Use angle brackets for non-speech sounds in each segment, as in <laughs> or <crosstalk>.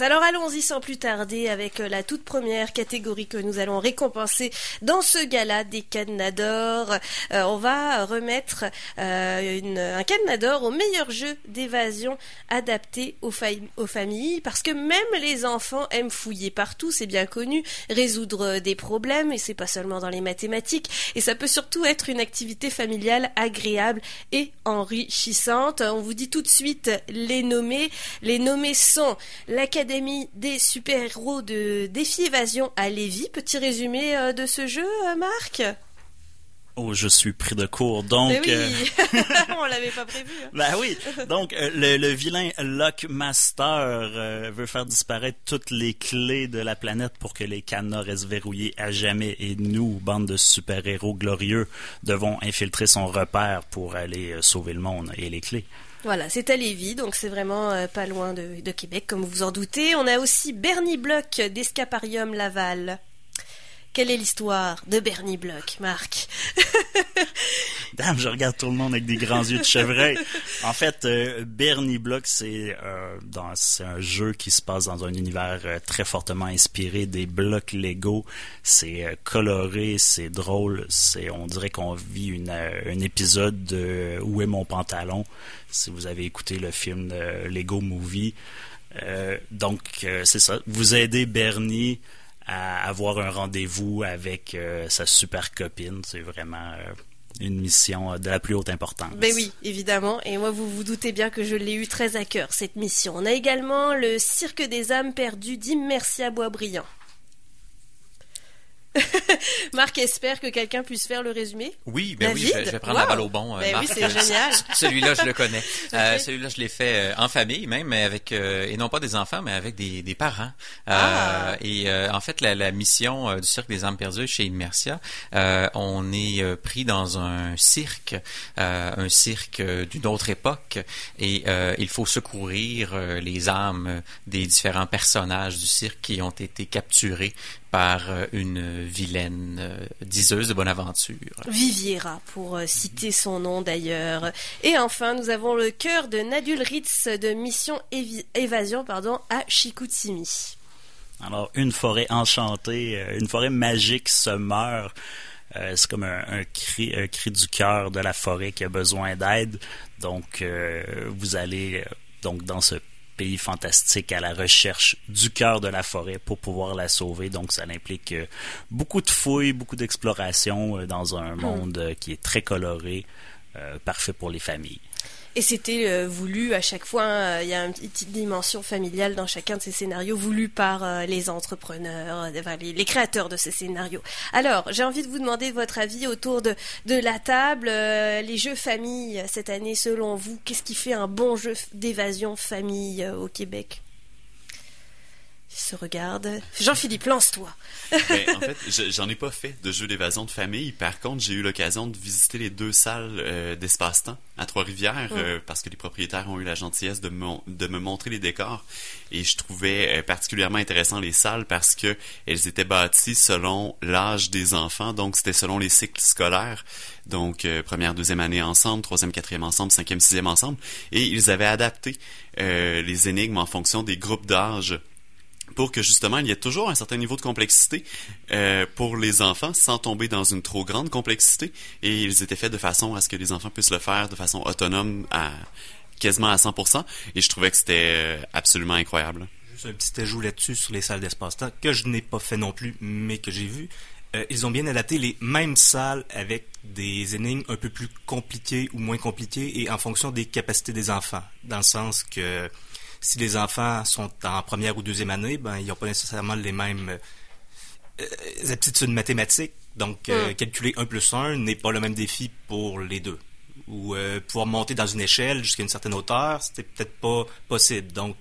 Alors allons-y sans plus tarder avec euh, la toute première catégorie que nous allons récompenser dans ce gala des cadenas. Euh, on va remettre euh, un cadenas d'or au meilleur jeu d'évasion adapté aux, familles parce que même les enfants aiment fouiller partout, c'est bien connu, résoudre des problèmes et c'est pas seulement dans les mathématiques et ça peut surtout être une activité familiale agréable et enrichissante. On vous dit tout de suite les nommés. Les nommés sont des super-héros de Défi Évasion à Lévis. Petit résumé euh, de ce jeu, euh, Marc? Oh, je suis pris de court, donc... Oui, euh, <laughs> on l'avait pas prévu. Hein. Ben oui, donc le, vilain Lockmaster veut faire disparaître toutes les clés de la planète pour que les cadenas restent verrouillés à jamais et nous, bande de super-héros glorieux, devons infiltrer son repère pour aller sauver le monde et les clés. Voilà, c'est à Lévis, donc c'est vraiment euh, pas loin de, de, Québec, comme vous vous en doutez. On a aussi Bernie Bloch d'Escaparium Laval. Quelle est l'histoire de Bernie Bloch, Marc? <laughs> Dame, je regarde tout le monde avec des grands yeux de chevreuil. En fait, euh, Bernie Bloch, c'est euh, un jeu qui se passe dans un univers euh, très fortement inspiré des blocs Lego. C'est euh, coloré, c'est drôle. C'est, on dirait qu'on vit une, un épisode de Où est mon pantalon? Si vous avez écouté le film Lego Movie. donc, c'est ça. Vous aidez Bernie à avoir un rendez-vous avec euh, sa super copine. C'est vraiment euh, une mission euh, de la plus haute importance. Ben oui, évidemment. Et moi, vous vous doutez bien que je l'ai eu très à cœur, cette mission. On a également le Cirque des âmes perdues d'Immersia Boisbriand. Marc espère que quelqu'un puisse faire le résumé. Oui, ben oui, je vais, prendre la balle au bon. Ben oui, c'est génial. <laughs> celui-là, je le connais. <laughs> Euh, celui-là, je l'ai fait euh, en famille, même avec euh, et non pas des enfants, mais avec des, des parents. Ah. Et en fait, la, la mission du cirque des âmes perdues chez Immersia, on est pris dans un cirque, un cirque d'une autre époque, et il faut secourir les âmes des différents personnages du cirque qui ont été capturés par euh, une vilaine euh, diseuse de bonne aventure. Viviera, pour euh, citer son nom d'ailleurs. Et enfin, nous avons le cœur de Nadul Ritz de Mission Évasion pardon, à Chicoutimi. Alors, une forêt enchantée, une forêt magique se meurt. c'est comme un, cri, un cri du cœur de la forêt qui a besoin d'aide. Donc, vous allez donc dans ce pays fantastique à la recherche du cœur de la forêt pour pouvoir la sauver. Donc, ça implique euh, beaucoup de fouilles, beaucoup d'exploration euh, dans un hmm. monde euh, qui est très coloré, parfait pour les familles. Et c'était euh, voulu à chaque fois, hein, il y a une petite dimension familiale dans chacun de ces scénarios, voulu par euh, les entrepreneurs, euh, les, créateurs de ces scénarios. Alors, j'ai envie de vous demander votre avis autour de, de la table. les jeux famille, cette année, selon vous, qu'est-ce qui fait un bon jeu d'évasion famille au Québec? Se. Jean-Philippe, lance-toi. Ben, en fait, j'en ai pas fait de jeu d'évasion de famille. Par contre, j'ai eu l'occasion de visiter les deux salles euh, d'espace-temps à Trois-Rivières euh, parce que les propriétaires ont eu la gentillesse de, de me montrer les décors. Et je trouvais euh, particulièrement intéressant les salles parce que elles étaient bâties selon l'âge des enfants, donc c'était selon les cycles scolaires. Donc première, deuxième année ensemble, troisième, quatrième ensemble, cinquième, sixième ensemble. Et ils avaient adapté les énigmes en fonction des groupes d'âge pour que justement il y ait toujours un certain niveau de complexité euh, pour les enfants sans tomber dans une trop grande complexité et ils étaient faits de façon à ce que les enfants puissent le faire de façon autonome à quasiment à 100% et je trouvais que c'était euh, absolument incroyable. Juste un petit ajout là-dessus sur les salles d'espace-temps que je n'ai pas fait non plus mais que j'ai vu. Euh, ils ont bien adapté les mêmes salles avec des énigmes un peu plus compliquées ou moins compliquées et en fonction des capacités des enfants. Dans le sens que si les enfants sont en première ou deuxième année, ben, ils n'ont pas nécessairement les mêmes euh, aptitudes mathématiques. Donc, euh, mm. calculer 1 plus 1 n'est pas le même défi pour les deux. Ou euh, pouvoir monter dans une échelle jusqu'à une certaine hauteur, c'était peut-être pas possible. Donc,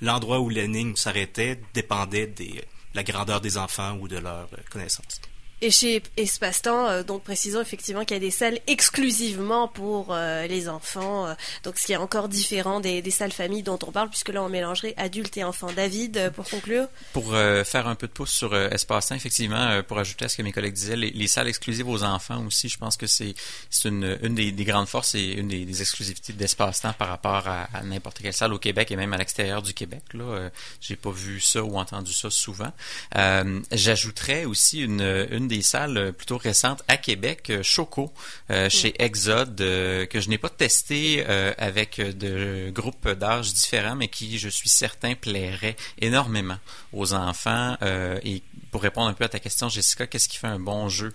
l'endroit où l'énigme s'arrêtait dépendait de la grandeur des enfants ou de leurs connaissances. Et chez Espace-Temps, euh, donc précisons effectivement qu'il y a des salles exclusivement pour euh, les enfants, euh, donc ce qui est encore différent des, salles familles dont on parle, puisque là on mélangerait adultes et enfants. David, pour conclure Pour faire un peu de pouce sur Espace-Temps, effectivement, pour ajouter à ce que mes collègues disaient, les, les, salles exclusives aux enfants aussi, je pense que c'est une, des, des, grandes forces et une des, exclusivités d'Espace-Temps par rapport à, à n'importe quelle salle au Québec et même à l'extérieur du Québec. Là, j'ai pas vu ça ou entendu ça souvent. J'ajouterais aussi une, une des salles euh, plutôt récentes à Québec, euh, Choco, euh, chez Exode, que je n'ai pas testé avec de groupes d'âge différents, mais qui, je suis certain, plairait énormément aux enfants. et pour répondre un peu à ta question, Jessica, qu'est-ce qui fait un bon jeu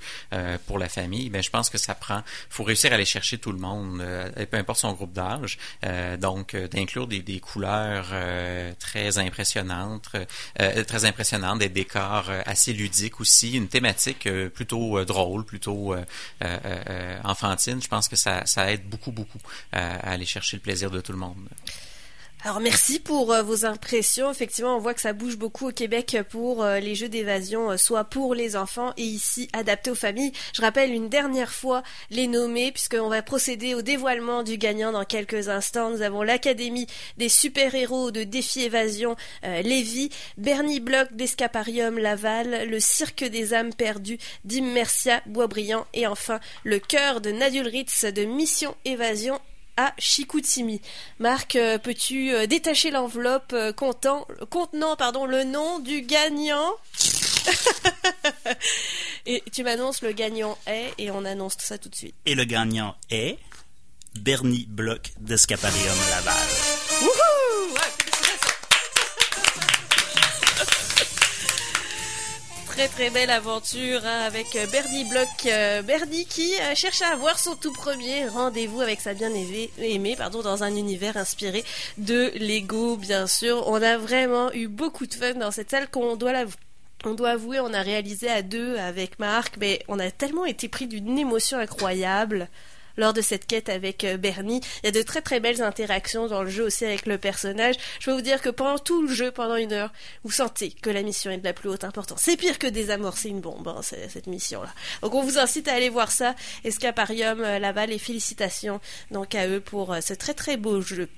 pour la famille? Ben, je pense que ça prend. faut réussir à aller chercher tout le monde, peu importe son groupe d'âge. donc, d'inclure des, des, couleurs très impressionnantes, très impressionnantes, des décors assez ludiques aussi, une thématique euh, plutôt euh, drôle, plutôt euh, enfantine, je pense que ça, ça aide beaucoup, beaucoup à aller chercher le plaisir de tout le monde. Alors merci pour euh, vos impressions. Effectivement, on voit que ça bouge beaucoup au Québec pour euh, les jeux d'évasion, euh, soit pour les enfants et ici adaptés aux familles. Je rappelle une dernière fois les nommés puisqu'on va procéder au dévoilement du gagnant dans quelques instants. Nous avons l'Académie des super-héros de défi évasion Lévis, Bernie Bloch d'Escaparium Laval, le Cirque des âmes perdues d'Immersia Boisbriand et enfin le cœur de Nadulritz de Mission Évasion à Chicoutimi. Marc, euh, peux-tu euh, détacher l'enveloppe euh, contenant le nom du gagnant <laughs> Et tu m'annonces le gagnant est, et on annonce tout ça tout de suite. Et le gagnant est Bernie Bloch d'Escaparium Laval. Très très belle aventure hein, avec euh, Bernie Bloch. Euh, Bernie qui euh, cherche à avoir son tout premier rendez-vous avec sa bien-aimée dans un univers inspiré de Lego, bien sûr. On a vraiment eu beaucoup de fun dans cette salle qu'on doit la on doit avouer, on a réalisé à deux avec Marc, mais on a tellement été pris d'une émotion incroyable lors de cette quête avec euh, Bernie. Il y a de très très belles interactions dans le jeu aussi avec le personnage. Je peux vous dire que pendant tout le jeu, pendant une heure, vous sentez que la mission est de la plus haute importance. C'est pire que désamorcer une bombe, hein, cette mission-là. Donc on vous incite à aller voir ça. Escaparium euh, Laval et félicitations donc à eux pour euh, ce très très beau jeu.